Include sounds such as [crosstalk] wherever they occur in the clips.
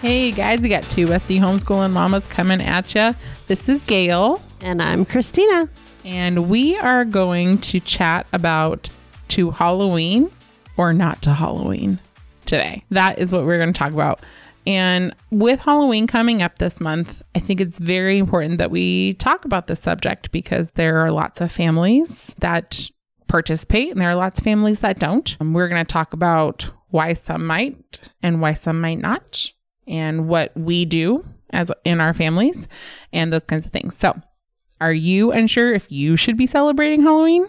Hey guys, we got two bestie homeschooling mamas coming at you. This is Gail, And I'm Christina. and we are going to chat about to Halloween or not to Halloween today. That is what we're going to talk about. And with Halloween coming up this month, I think it's very important that we talk about this subject because there are lots of families that participate and there are lots of families that don't. And we're going to talk about why some might and why some might not and what we do as in our families and those kinds of things. So, are you unsure if you should be celebrating Halloween?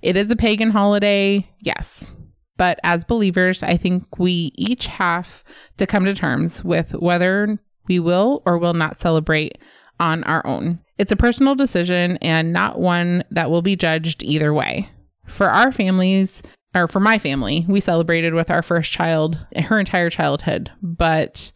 It is a pagan holiday, yes. But as believers, I think we each have to come to terms with whether we will or will not celebrate on our own. It's a personal decision and not one that will be judged either way. For our families, or for my family, we celebrated with our first child her entire childhood, but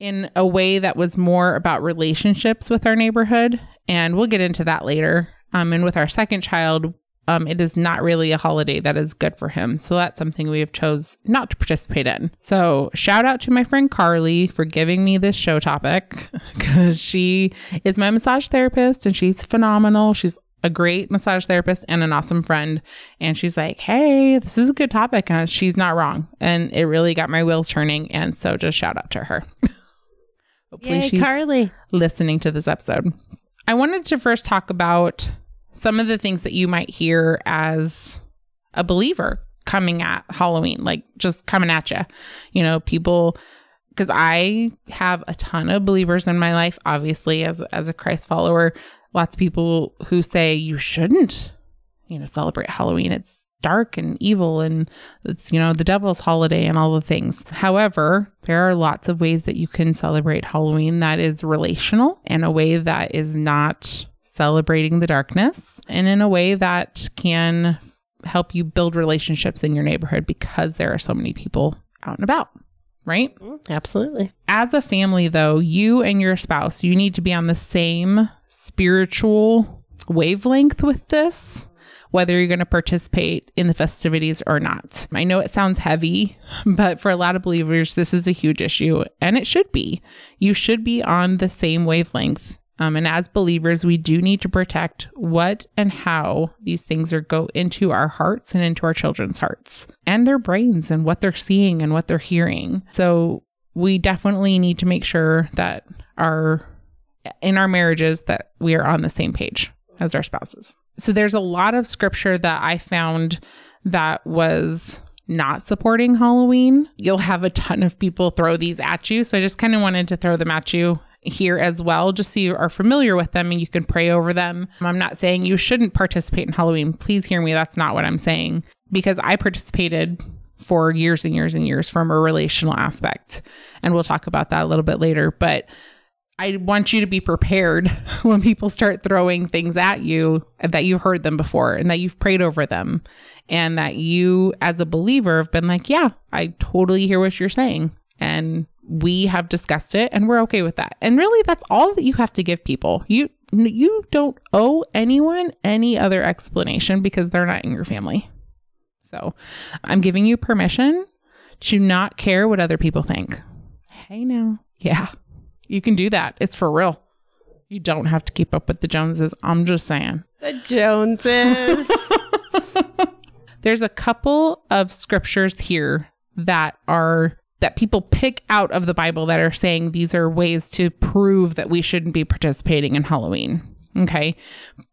in a way that was more about relationships with our neighborhood. And we'll get into that later. Um, and with our second child, um, it is not really a holiday that is good for him. So that's something we have chose not to participate in. So shout out to my friend Carly for giving me this show topic [laughs] because she is my massage therapist and she's phenomenal. She's a great massage therapist and an awesome friend. And she's like, hey, this is a good topic. And she's not wrong. And it really got my wheels turning. And so just shout out to her. [laughs] Hopefully Yay, she's Carly. listening to this episode. I wanted to first talk about some of the things that you might hear as a believer coming at Halloween, like just coming at you. You know, people because I have a ton of believers in my life, obviously as as a Christ follower, lots of people who say you shouldn't, you know, celebrate Halloween. It's dark and evil and it's, you know, the devil's holiday and all the things. However, there are lots of ways that you can celebrate Halloween that is relational in a way that is not celebrating the darkness and in a way that can help you build relationships in your neighborhood because there are so many people out and about, right? Absolutely. As a family, though, you and your spouse, you need to be on the same spiritual wavelength with this, whether you're going to participate in the festivities or not. I know it sounds heavy, but for a lot of believers, this is a huge issue, and it should be. You should be on the same wavelength. Um, and as believers, we do need to protect what and how these things are go into our hearts and into our children's hearts and their brains and what they're seeing and what they're hearing. So we definitely need to make sure that our in our marriages that we are on the same page as our spouses. So there's a lot of scripture that I found that was not supporting Halloween. You'll have a ton of people throw these at you. So I just kind of wanted to throw them at you here as well, just so you are familiar with them and you can pray over them. I'm not saying you shouldn't participate in Halloween. Please hear me. That's not what I'm saying because I participated for years and years and years from a relational aspect. And we'll talk about that a little bit later. But I want you to be prepared [laughs] when people start throwing things at you that you've heard them before and that you've prayed over them and that you as a believer have been like, yeah, I totally hear what you're saying. And we have discussed it and we're okay with that. And really that's all that you have to give people. You you don't owe anyone any other explanation because they're not in your family. So, I'm giving you permission to not care what other people think. Hey now. Yeah. You can do that. It's for real. You don't have to keep up with the Joneses. I'm just saying. The Joneses. [laughs] [laughs] There's a couple of scriptures here that are that people pick out of the Bible that are saying these are ways to prove that we shouldn't be participating in Halloween. Okay.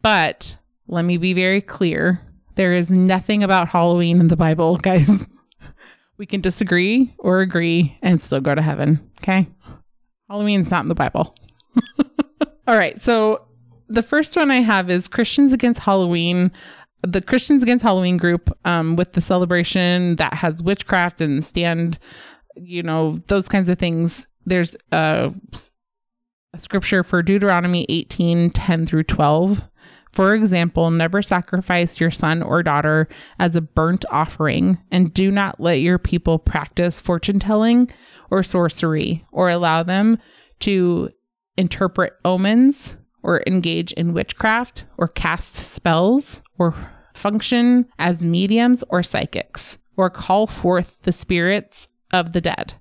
But let me be very clear. There is nothing about Halloween in the Bible, [laughs] guys. We can disagree or agree and still go to heaven. Okay. Halloween's not in the Bible. [laughs] All right. So the first one I have is Christians Against Halloween. The Christians Against Halloween group um, with the celebration that has witchcraft and stand, you know, those kinds of things. There's a, a scripture for Deuteronomy 18 10 through 12. For example, never sacrifice your son or daughter as a burnt offering, and do not let your people practice fortune telling or sorcery, or allow them to interpret omens, or engage in witchcraft, or cast spells, or function as mediums or psychics, or call forth the spirits of the dead.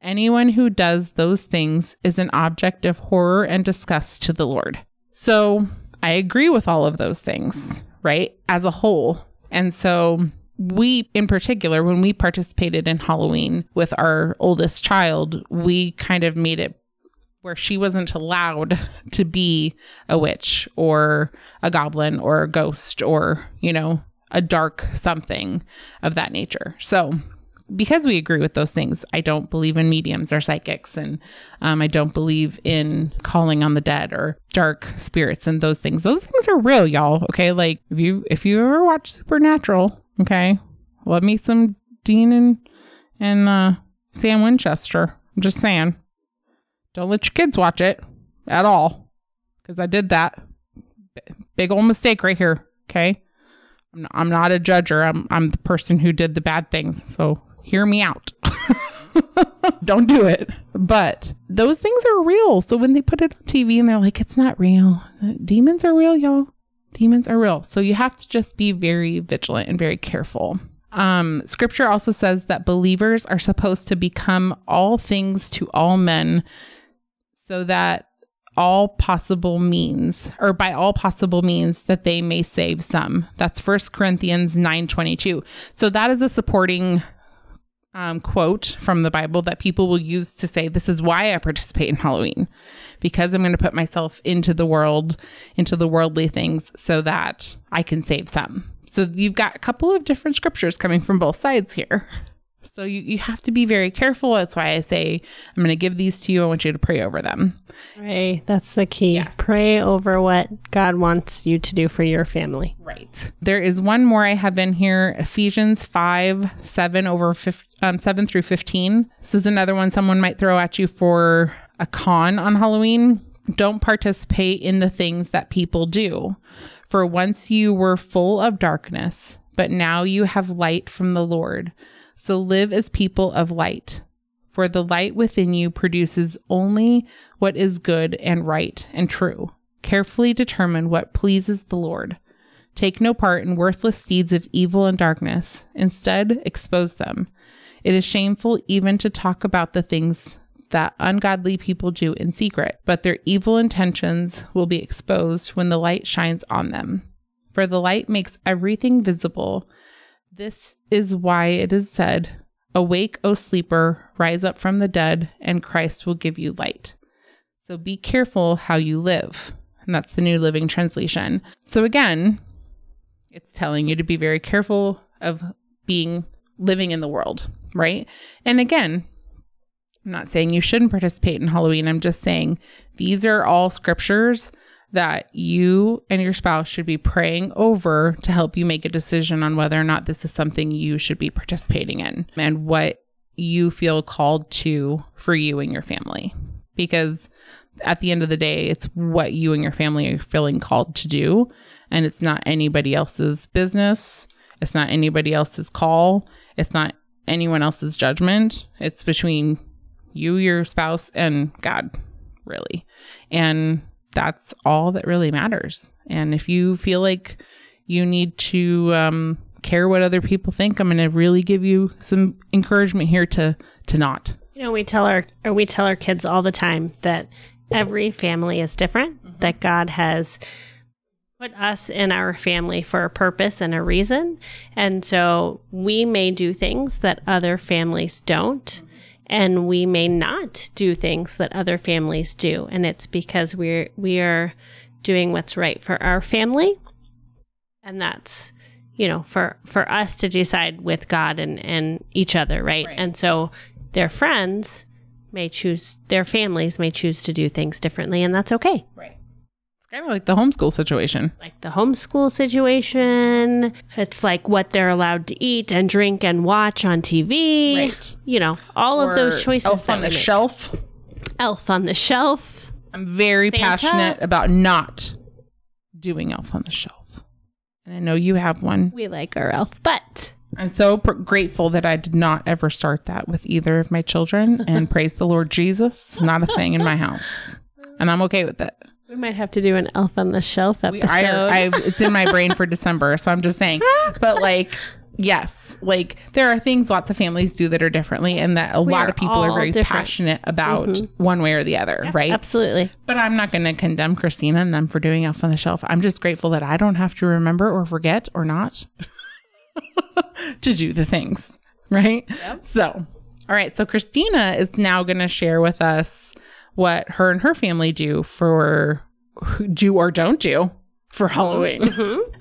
Anyone who does those things is an object of horror and disgust to the Lord. So I agree with all of those things, right? As a whole. And so we, in particular, when we participated in Halloween with our oldest child, we kind of made it where she wasn't allowed to be a witch or a goblin or a ghost or, you know, a dark something of that nature. So, because we agree with those things, I don't believe in mediums or psychics, and um, I don't believe in calling on the dead or dark spirits and those things. Those things are real, y'all. Okay, like if you if you ever watch Supernatural, okay, love me some Dean and and uh, Sam Winchester. I'm just saying, don't let your kids watch it at all, because I did that. B- big old mistake right here. Okay. I'm not a judger. I'm I'm the person who did the bad things. So hear me out. [laughs] Don't do it. But those things are real. So when they put it on TV and they're like, it's not real. Demons are real, y'all. Demons are real. So you have to just be very vigilant and very careful. Um, scripture also says that believers are supposed to become all things to all men so that all possible means or by all possible means that they may save some that's first corinthians 9.22 so that is a supporting um, quote from the bible that people will use to say this is why i participate in halloween because i'm going to put myself into the world into the worldly things so that i can save some. So you've got a couple of different scriptures coming from both sides here so you, you have to be very careful. That's why I say I'm going to give these to you. I want you to pray over them. Pray. That's the key. Yes. Pray over what God wants you to do for your family. Right. There is one more I have in here Ephesians 5 7 over 5, um, 7 through 15. This is another one someone might throw at you for a con on Halloween. Don't participate in the things that people do. For once you were full of darkness, but now you have light from the Lord. So live as people of light. For the light within you produces only what is good and right and true. Carefully determine what pleases the Lord. Take no part in worthless deeds of evil and darkness. Instead, expose them. It is shameful even to talk about the things that ungodly people do in secret, but their evil intentions will be exposed when the light shines on them. For the light makes everything visible. This is why it is said, Awake, O sleeper, rise up from the dead, and Christ will give you light. So be careful how you live. And that's the New Living Translation. So again, it's telling you to be very careful of being living in the world, right? And again, I'm not saying you shouldn't participate in Halloween. I'm just saying these are all scriptures that you and your spouse should be praying over to help you make a decision on whether or not this is something you should be participating in and what you feel called to for you and your family. Because at the end of the day, it's what you and your family are feeling called to do. And it's not anybody else's business. It's not anybody else's call. It's not anyone else's judgment. It's between you, your spouse, and God, really. And that's all that really matters. And if you feel like you need to um, care what other people think, I'm going to really give you some encouragement here to to not. You know, we tell our or we tell our kids all the time that every family is different. Mm-hmm. That God has put us in our family for a purpose and a reason, and so we may do things that other families don't. Mm-hmm and we may not do things that other families do. And it's because we're we are doing what's right for our family. And that's you know for for us to decide with god and and each other right, right. and so their friends may choose their families may choose to do things differently and that's okay. Right kind of like the homeschool situation. Like the homeschool situation. It's like what they're allowed to eat and drink and watch on TV. Right. You know, all or of those choices. Elf on the shelf. Elf on the shelf. I'm very Santa. passionate about not doing Elf on the Shelf. And I know you have one. We like our elf, but. I'm so pr- grateful that I did not ever start that with either of my children. And [laughs] praise the Lord Jesus, it's not a thing in my house. And I'm okay with it. We might have to do an Elf on the Shelf episode. We, I, I, it's in my brain for [laughs] December, so I'm just saying. But like, yes, like there are things lots of families do that are differently, and that a lot of people are very different. passionate about mm-hmm. one way or the other, right? Absolutely. But I'm not going to condemn Christina and them for doing Elf on the Shelf. I'm just grateful that I don't have to remember or forget or not [laughs] to do the things, right? Yep. So, all right. So, Christina is now going to share with us what her and her family do for do or don't do for Halloween.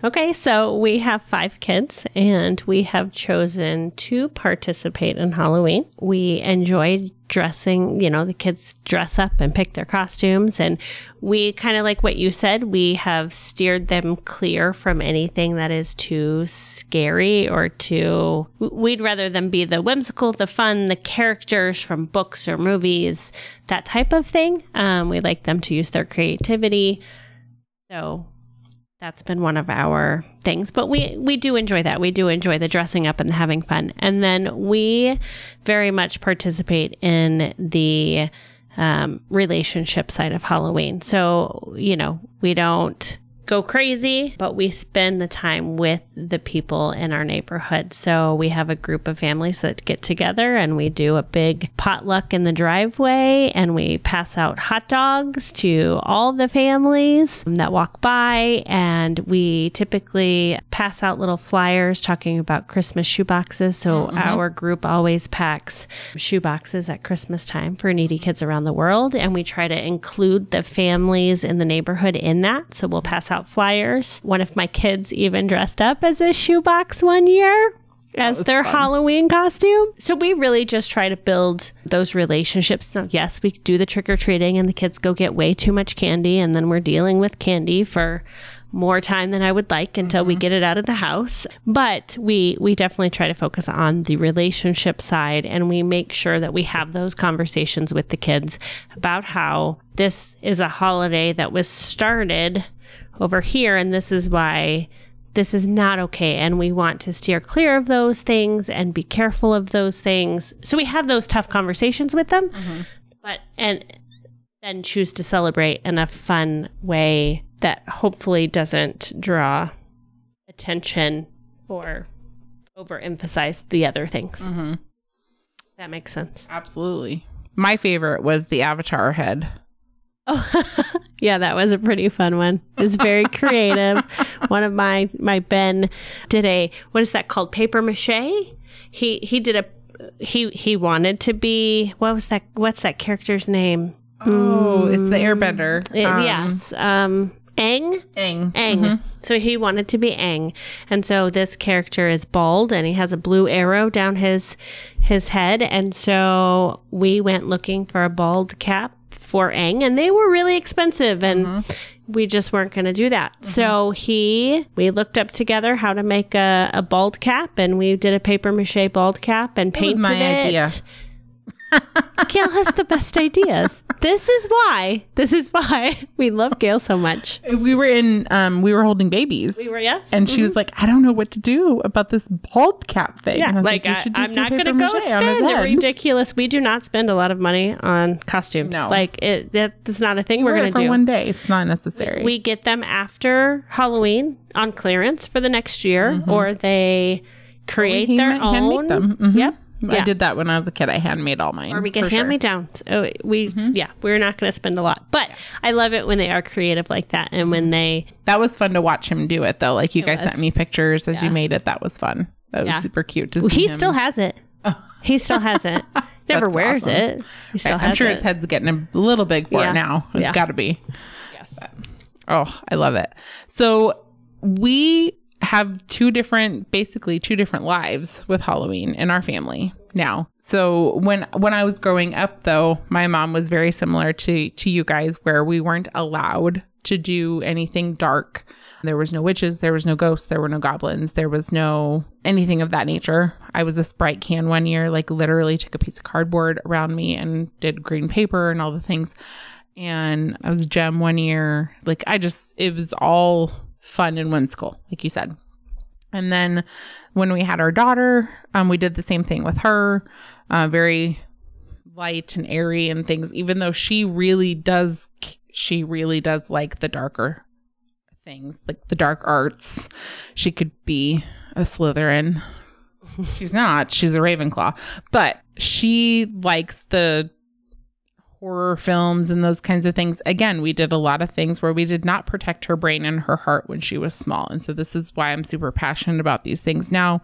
Okay, so we have five kids and we have chosen to participate in Halloween. We enjoy dressing, you know, the kids dress up and pick their costumes. And we kind of like what you said, we have steered them clear from anything that is too scary or too. We'd rather them be the whimsical, the fun, the characters from books or movies, that type of thing. Um, we like them to use their creativity. So that's been one of our things but we we do enjoy that. We do enjoy the dressing up and having fun. And then we very much participate in the um, relationship side of halloween. So you know we don't go crazy but we spend the time with the people in our neighborhood. So we have a group of families that get together and we do a big potluck in the driveway and we pass out hot dogs to all the families that walk by. And we typically pass out little flyers talking about christmas shoeboxes so mm-hmm. our group always packs shoeboxes at christmas time for needy kids around the world. And we try to include the families in the neighborhood in that. So we'll pass out flyers one of my kids even dressed up as a shoebox one year oh, as their Halloween costume. So we really just try to build those relationships. Now, yes, we do the trick or treating and the kids go get way too much candy and then we're dealing with candy for more time than I would like until we mm-hmm. get it out of the house. But we we definitely try to focus on the relationship side and we make sure that we have those conversations with the kids about how this is a holiday that was started over here and this is why this is not okay and we want to steer clear of those things and be careful of those things. So we have those tough conversations with them mm-hmm. but and then choose to celebrate in a fun way that hopefully doesn't draw attention or overemphasize the other things. Mm-hmm. That makes sense. Absolutely. My favorite was the Avatar head. [laughs] Yeah, that was a pretty fun one. It's very [laughs] creative. one of my my Ben did a what is that called? Paper mache. He he did a he he wanted to be what was that? What's that character's name? Oh, it's the Airbender. It- Um, yes, um, Aang. Aang. Aang. So he wanted to be Aang, and so this character is bald, and he has a blue arrow down his his head, and so we went looking for a bald cap for Aang, and they were really expensive, and we just weren't going to do that. So he, we looked up together how to make a, a bald cap, and we did a paper mache bald cap and painted it. Gail has the best ideas. This is why. This is why we love Gail so much. We were in, um, we were holding babies. We were yes, And she was like, I don't know what to do about this bald cap thing. Yeah, And I was like, "You I, just I'm not going to go spend ridiculous. We do not spend a lot of money on costumes. No. like it. That's not a thing we're going to do. one day. It's not necessary. We get them after Halloween on clearance for the next year, or they create Hand- their handmade own. them. Mhm. Yep. I did that when I was a kid. I handmade all mine. Or we get for sure. hand me downs. Oh, we mm-hmm. yeah, we're not going to spend a lot, but I love it when they are creative like that, and when they That was fun to watch him do it though. Like you guys was. sent me pictures as you made it. That was fun. That was Yeah. super cute to Well, he him. still has it. [laughs] He still has it. [laughs] Never That's wears awesome. it. He still I'm sure it. his head's getting a little big for Yeah. it now. It's Yeah. got to be. Yes. Oh, I love it. So we have two different, basically two different lives with Halloween in our family now. So when when I was growing up, though, my mom was very similar to to you guys, where we weren't allowed to do anything dark. There was no witches, there was no ghosts, there were no goblins, there was no anything of that nature. I was a Sprite can one year, like literally took a piece of cardboard around me and did green paper and all the things and I was a gem one year. Like I just, it was all fun and whimsical, like you said. And then when we had our daughter, um, we did the same thing with her, uh, very light and airy and things. Even though she really does, she really does like the darker things, like the dark arts. She could be a Slytherin she's not. She's a Ravenclaw. But she likes the horror films and those kinds of things. Again, we did a lot of things where we did not protect her brain and her heart when she was small. And so this is why I'm super passionate about these things now.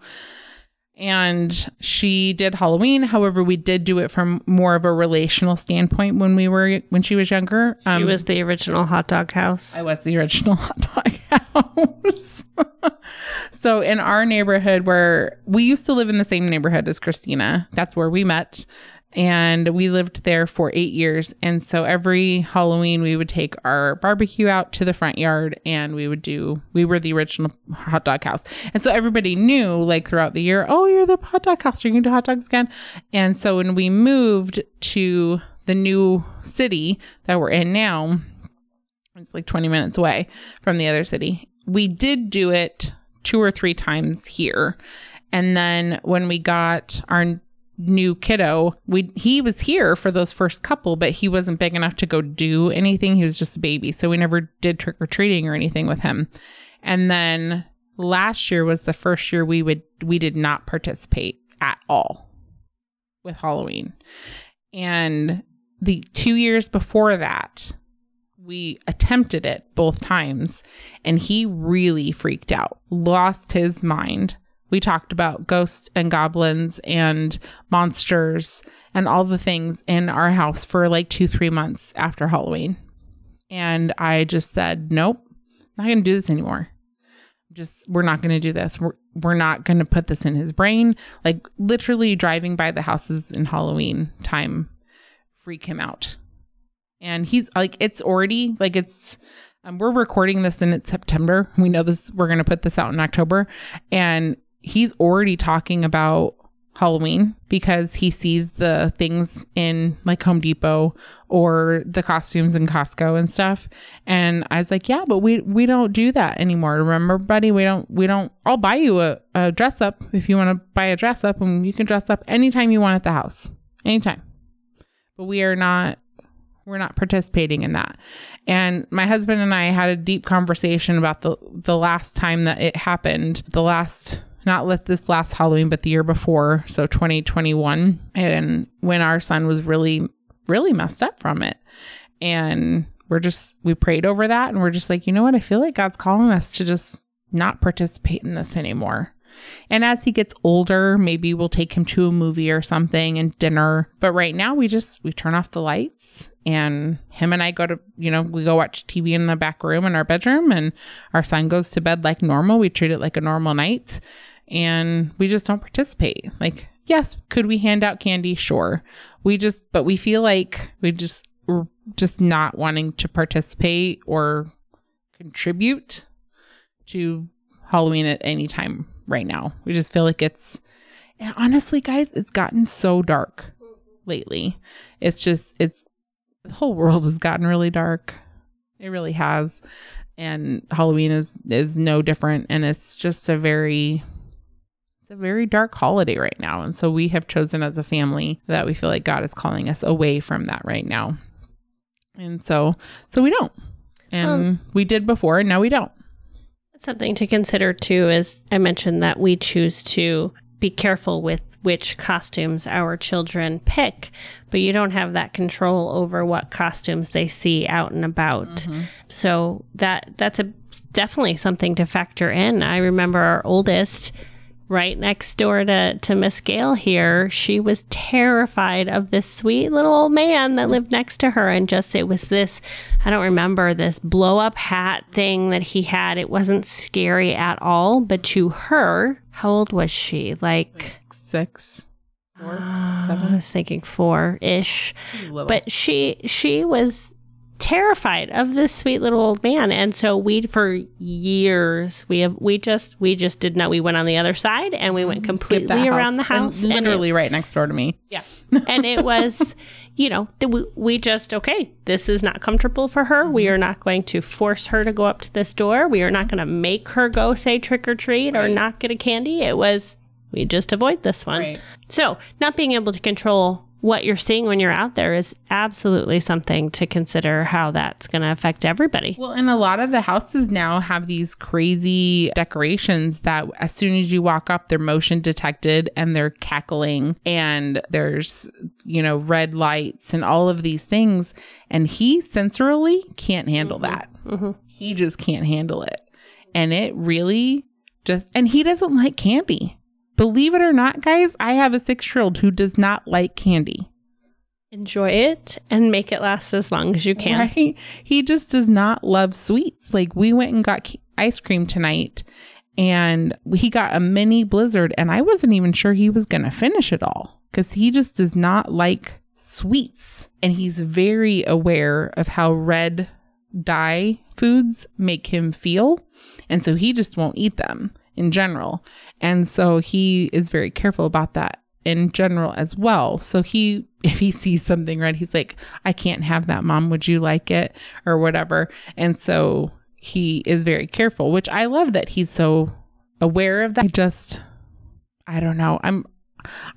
And she did Halloween. However, we did do it from more of a relational standpoint when we were when she was younger. Um, she was the original hot dog house. I was the original [laughs] hot dog house. [laughs] so in our neighborhood where we used to live in the same neighborhood as Christina, that's where we met and we lived there for eight years. And so every Halloween, we would take our barbecue out to the front yard and we would do, we were the original hot dog house. And so everybody knew, like throughout the year, oh, you're the hot dog house. You're going to do hot dogs again. And so when we moved to the new city that we're in now, it's like 20 minutes away from the other city, we did do it two or three times here. And then when we got our new kiddo. We he was here for those first couple but he wasn't big enough to go do anything. He was just a baby. So we never did trick or treating or anything with him. And then last year was the first year we would we did not participate at all with halloween. And the 2 years before that we attempted it both times and he really freaked out lost his mind we talked about ghosts and goblins and monsters and all the things in our house for like two, three months after Halloween. And I just said, nope, not going to do this anymore. Just, we're not going to do this. We're, we're not going to put this in his brain. Like literally driving by the houses in Halloween time freak him out. And he's like, it's already like it's, um, we're recording this in September. We know this, we're going to put this out in October. And he's already talking about Halloween because he sees the things in like Home Depot or the costumes in Costco and stuff. And I was like, yeah, but we we don't do that anymore. Remember, buddy, we don't we don't I'll buy you a, a dress up if you want to buy a dress up and you can dress up anytime you want at the house. Anytime. But we are not we're not participating in that. And my husband and I had a deep conversation about the the last time that it happened. The last not let this last Halloween, but the year before, so 2021, and when our son was really, really messed up from it. And we're just, we prayed over that and we're just like, you know what? I feel like God's calling us to just not participate in this anymore. And as he gets older, maybe we'll take him to a movie or something and dinner. But right now, we just we turn off the lights and him and I go to, you know, we go watch TV in the back room in our bedroom and our son goes to bed like normal. We treat it like a normal night and we just don't participate. Like, yes, could we hand out candy? Sure. We just, but we feel like we just, we're just not wanting to participate or contribute to Halloween at any time right now. We just feel like it's, honestly, guys, it's gotten so dark lately. It's just, it's, the whole world has gotten really dark. It really has. And Halloween is is no different and it's just a very it's a very dark holiday right now. And so we have chosen as a family that we feel like God is calling us away from that right now. And so, so we don't. And um, we did before, and now we don't. Something to consider too is I mentioned that we choose to be careful with which costumes our children pick, but you don't have that control over what costumes they see out and about. Mm-hmm. So that that's a definitely something to factor in. I remember our oldest right next door to, to Miss Gail here, she was terrified of this sweet little old man that lived next to her. And just, it was this, I don't remember, this blow up hat thing that he had. It wasn't scary at all. But to her, how old was she? Like, like six. Four, uh, seven. I was thinking four ish, but she she was terrified of this sweet little old man. And so we for years we have we just we just did not we went on the other side and we went completely around the house. And literally and it, right next door to me. Yeah. And it was [laughs] you know we, we just okay this is not comfortable for her. We are not going to force her to go up to this door. We are not going to make her go say trick or treat right. or not get a candy. It was we just avoid this one. Right. so not being able to control what you're seeing when you're out there is absolutely something to consider how that's going to affect everybody. Well, and a lot of the houses now have these crazy decorations that as soon as you walk up, they're motion detected and they're cackling, and there's, you know, red lights and all of these things. And he sensorily can't handle mm-hmm. that. Mm-hmm. He just can't handle it. And it really just, and he doesn't like candy. Believe it or not, guys, I have a six year old who does not like candy. Enjoy it and make it last as long as you can. Right? He just does not love sweets. Like we went and got ice cream tonight and he got a mini blizzard and I wasn't even sure he was going to finish it all cuz he just does not like sweets and he's very aware of how red dye foods make him feel and so he just won't eat them in general. And so he is very careful about that in general as well. So he, [laughs] if he sees something red, he's like, I can't have that, mom. Would you like it? Or whatever. And so he is very careful, which I love that he's so aware of that. I just, I don't know. I'm,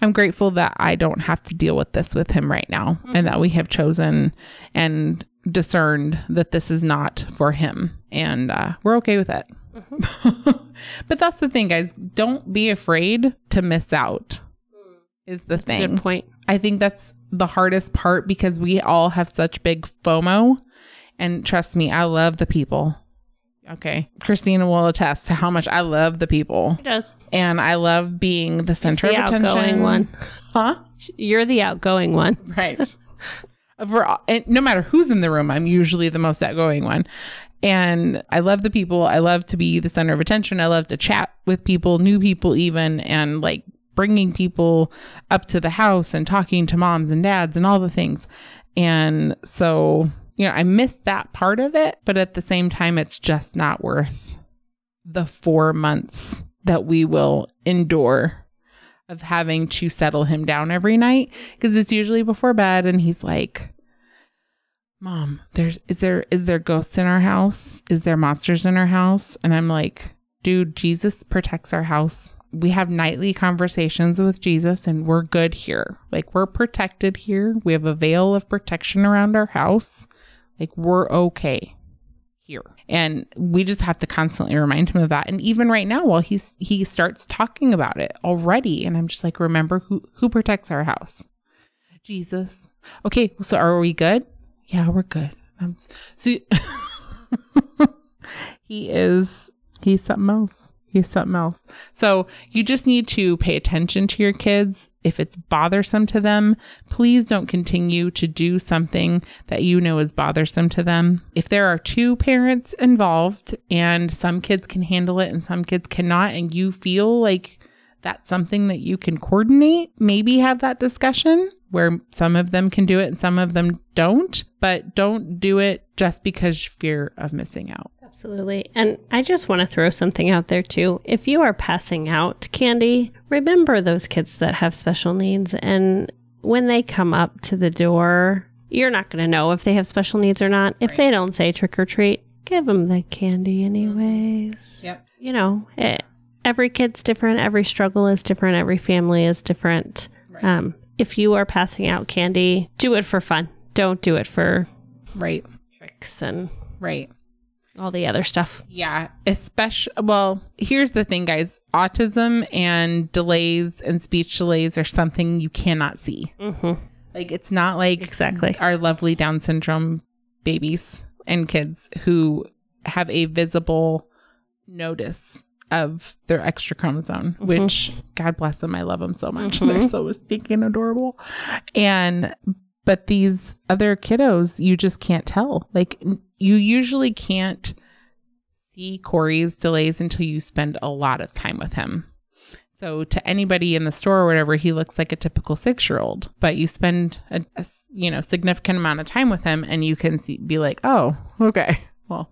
I'm grateful that I don't have to deal with this with him right now and that we have chosen and discerned that this is not for him. And uh, we're okay with it. [laughs] but that's the thing, guys. Don't be afraid to miss out, is the thing. Good point. I think that's the hardest part because we all have such big FOMO. And trust me, I love the people. Okay. Christina will attest to how much I love the people. It does. And I love being the center the of attention. one. Huh? You're the outgoing one. Right. [laughs] For and no matter who's in the room, I'm usually the most outgoing one. And I love the people. I love to be the center of attention. I love to chat with people, new people even, and like bringing people up to the house and talking to moms and dads and all the things. And so, you know, I miss that part of it, but at the same time, it's just not worth the four months that we will endure of having to settle him down every night because it's usually before bed and he's like mom there's is there is there ghosts in our house? Is there monsters in our house? And i'm like dude jesus protects our house. We have nightly conversations with jesus and we're good here. Like we're protected here. We have a veil of protection around our house. Like we're okay here. And we just have to constantly remind him of that. And even right now while he's he starts talking about it already and i'm just like remember who who protects our house? Jesus. Okay so are we good? Yeah we're good. I'm, so [laughs] he is he's something else something else. So you just need to pay attention to your kids. If it's bothersome to them please don't continue to do something that you know is bothersome to them. If there are two parents involved and some kids can handle it and some kids cannot and you feel like that's something that you can coordinate maybe have that discussion where some of them can do it and some of them don't. But don't do it just because fear of missing out Absolutely. And I just want to throw something out there too. If you are passing out candy, remember those kids that have special needs. And when they come up to the door, you're not going to know if they have special needs or not. If they don't say trick or treat, give them the candy anyways. Yep. You know, eh, every kid's different. Every struggle is different. Every family is different. Um, if you are passing out candy, do it for fun. Don't do it for right tricks and right all the other stuff. Yeah, especially well, here's the thing guys. Autism and delays and speech delays are something you cannot see. Mm-hmm. Like it's not like Exactly. our lovely down syndrome babies and kids who have a visible notice of their extra chromosome, which God bless them. I love them so much. [laughs] They're so stinking adorable. And, but these other kiddos, you just can't tell. Like, you usually can't see Corey's delays until you spend a lot of time with him. So to anybody in the store or whatever, he looks like a typical six year old. But you spend a you know significant amount of time with him, and you can see be like, oh, okay, well,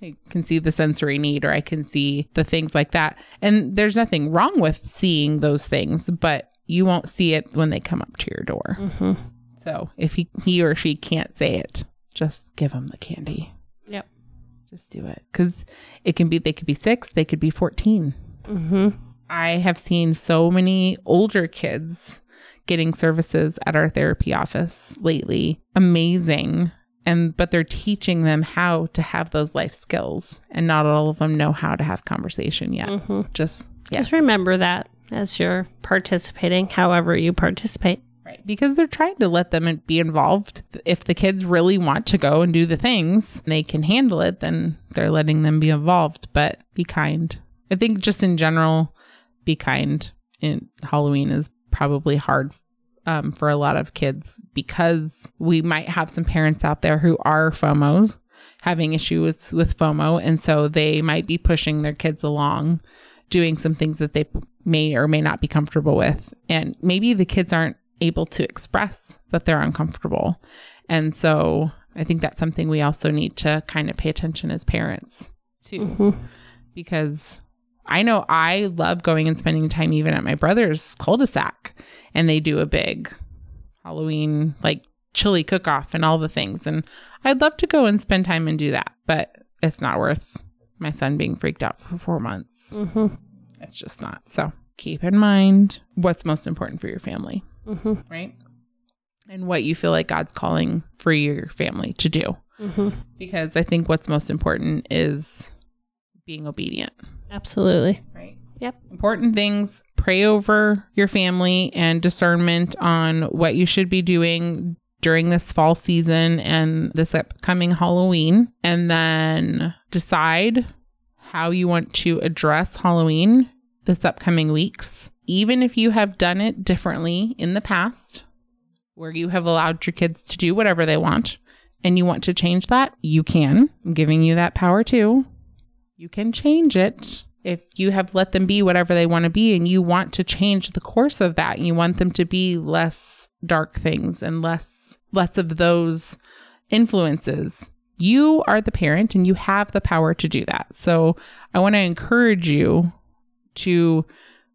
I can see the sensory need, or I can see the things like that. And there's nothing wrong with seeing those things, but you won't see it when they come up to your door. Mm-hmm. So if he he or she can't say it, just give them the candy. Yep. Just do it because it can be they could be six, they could be fourteen. Mm-hmm. I have seen so many older kids getting services at our therapy office lately. Amazing. And but they're teaching them how to have those life skills and not all of them know how to have conversation yet. Just yes. Just remember that as you're participating, however you participate. Right. Because they're trying to let them be involved. If the kids really want to go and do the things, they can handle it, then they're letting them be involved. But be kind. I think just in general, be kind. In Halloween is probably hard um, for a lot of kids because we might have some parents out there who are FOMOs having issues with FOMO. And so they might be pushing their kids along doing some things that they may or may not be comfortable with. And maybe the kids aren't able to express that they're uncomfortable. And so I think that's something we also need to kind of pay attention as parents too. Mm-hmm. Because I know I love going and spending time even at my brother's cul-de-sac and they do a big Halloween like chili cook off and all the things. And I'd love to go and spend time and do that, but it's not worth my son being freaked out for four months. Mm-hmm. It's just not. So keep in mind what's most important for your family, Mm-hmm. right? And what you feel like God's calling for your family to do. Mm-hmm. Because I think what's most important is being obedient, Absolutely. right? Yep. important things. Pray over your family and discernment on what you should be doing during this fall season and this upcoming Halloween. And then decide how you want to address Halloween this upcoming weeks. Even if you have done it differently in the past, where you have allowed your kids to do whatever they want and you want to change that, you can. I'm giving you that power too. You can change it if you have let them be whatever they want to be and you want to change the course of that you want them to be less dark things and less less of those influences you are the parent and you have the power to do that so i want to encourage you to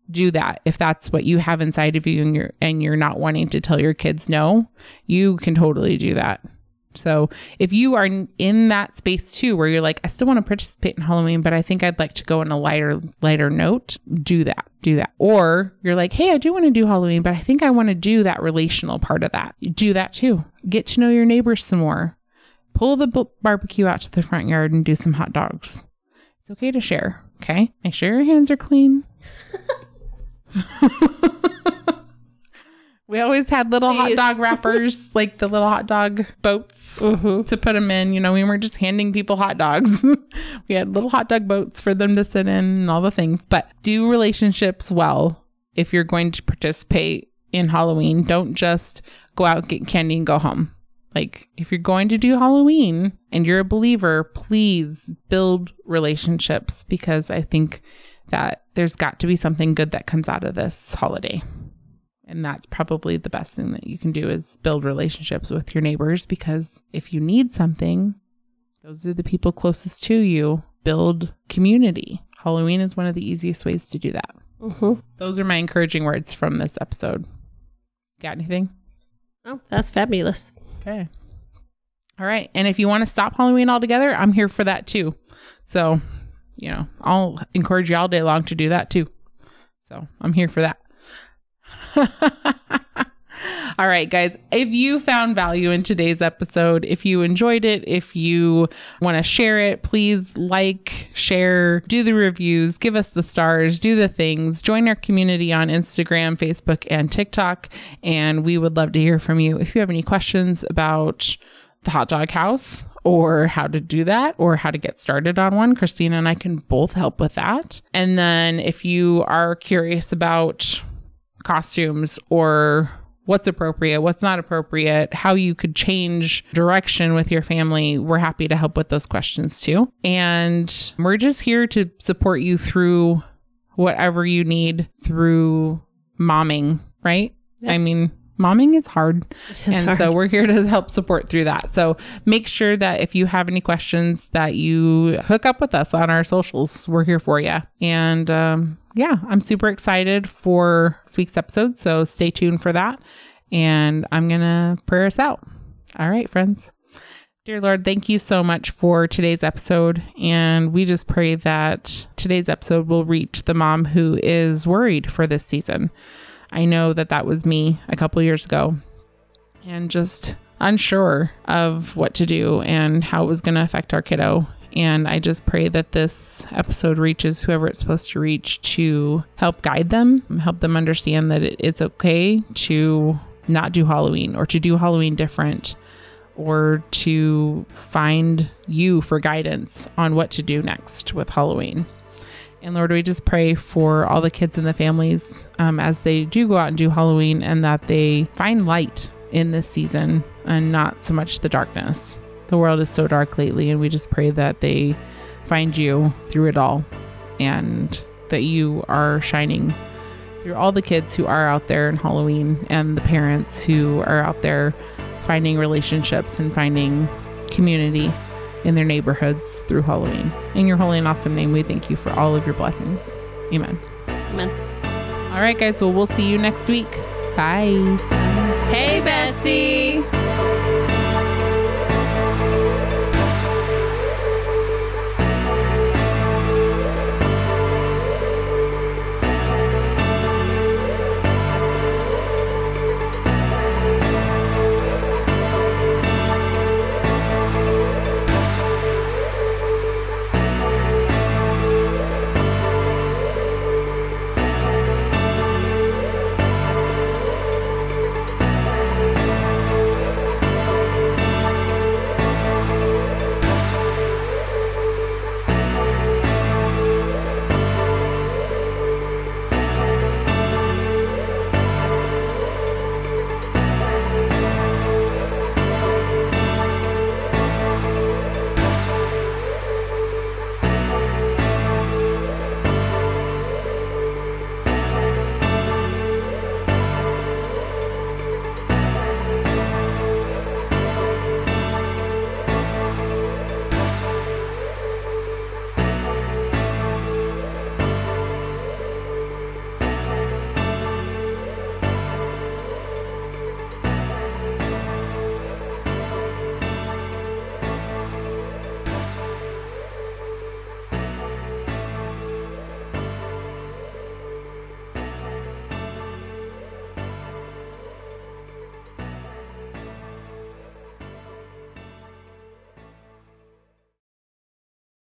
do that if that's what you have inside of you and you're and you're not wanting to tell your kids no you can totally do that so if you are in that space too, where you're like, I still want to participate in Halloween, but I think I'd like to go on a lighter, lighter note, do that, do that. Or you're like, Hey, I do want to do Halloween, but I think I want to do that relational part of that. Do that too. Get to know your neighbors some more. Pull the b- barbecue out to the front yard and do some hot dogs. It's okay to share. Okay. Make sure your hands are clean. [laughs] [laughs] We always had little hot dog wrappers, [laughs] like the little hot dog boats mm-hmm. to put them in. You know, we were just handing people hot dogs. [laughs] we had little hot dog boats for them to sit in and all the things. But do relationships well if you're going to participate in Halloween. Don't just go out, get candy, and go home. Like, if you're going to do Halloween and you're a believer, please build relationships because I think that there's got to be something good that comes out of this holiday. And that's probably the best thing that you can do is build relationships with your neighbors because if you need something, those are the people closest to you. Build community. Halloween is one of the easiest ways to do that. Mm-hmm. Those are my encouraging words from this episode. Got anything? Oh, that's fabulous. Okay. All right. And if you want to stop Halloween altogether, I'm here for that too. So, you know, I'll encourage you all day long to do that too. So I'm here for that. [laughs] All right, guys. If you found value in today's episode, if you enjoyed it, if you want to share it, please like, share, do the reviews, give us the stars, do the things, join our community on Instagram, Facebook, and TikTok. And we would love to hear from you. If you have any questions about the hot dog house or how to do that or how to get started on one, Christina and I can both help with that. And then if you are curious about costumes or what's appropriate, what's not appropriate, how you could change direction with your family, we're happy to help with those questions too. And we're just here to support you through whatever you need through momming, right? I mean, momming is hard. is and so we're here to help support through that. So make sure that if you have any questions that you hook up with us on our socials. We're here for you. And um, yeah, I'm super excited for this week's episode. So stay tuned for that. And I'm going to pray us out. All right, friends. Dear Lord, thank you so much for today's episode. And we just pray that today's episode will reach the mom who is worried for this season. I know that that was me a couple years ago and just unsure of what to do and how it was going to affect our kiddo. And I just pray that this episode reaches whoever it's supposed to reach to help guide them, help them understand that it's okay to not do Halloween or to do Halloween different or to find you for guidance on what to do next with Halloween. And Lord, we just pray for all the kids and the families um, as they do go out and do Halloween and that they find light in this season and not so much the darkness. The world is so dark lately, and we just pray that they find you through it all and that you are shining through all the kids who are out there in Halloween and the parents who are out there finding relationships and finding community in their neighborhoods through Halloween. In your holy and awesome name, we thank you for all of your blessings. Amen. Amen. All right, guys. Well, we'll see you next week. Bye. Hey, bestie.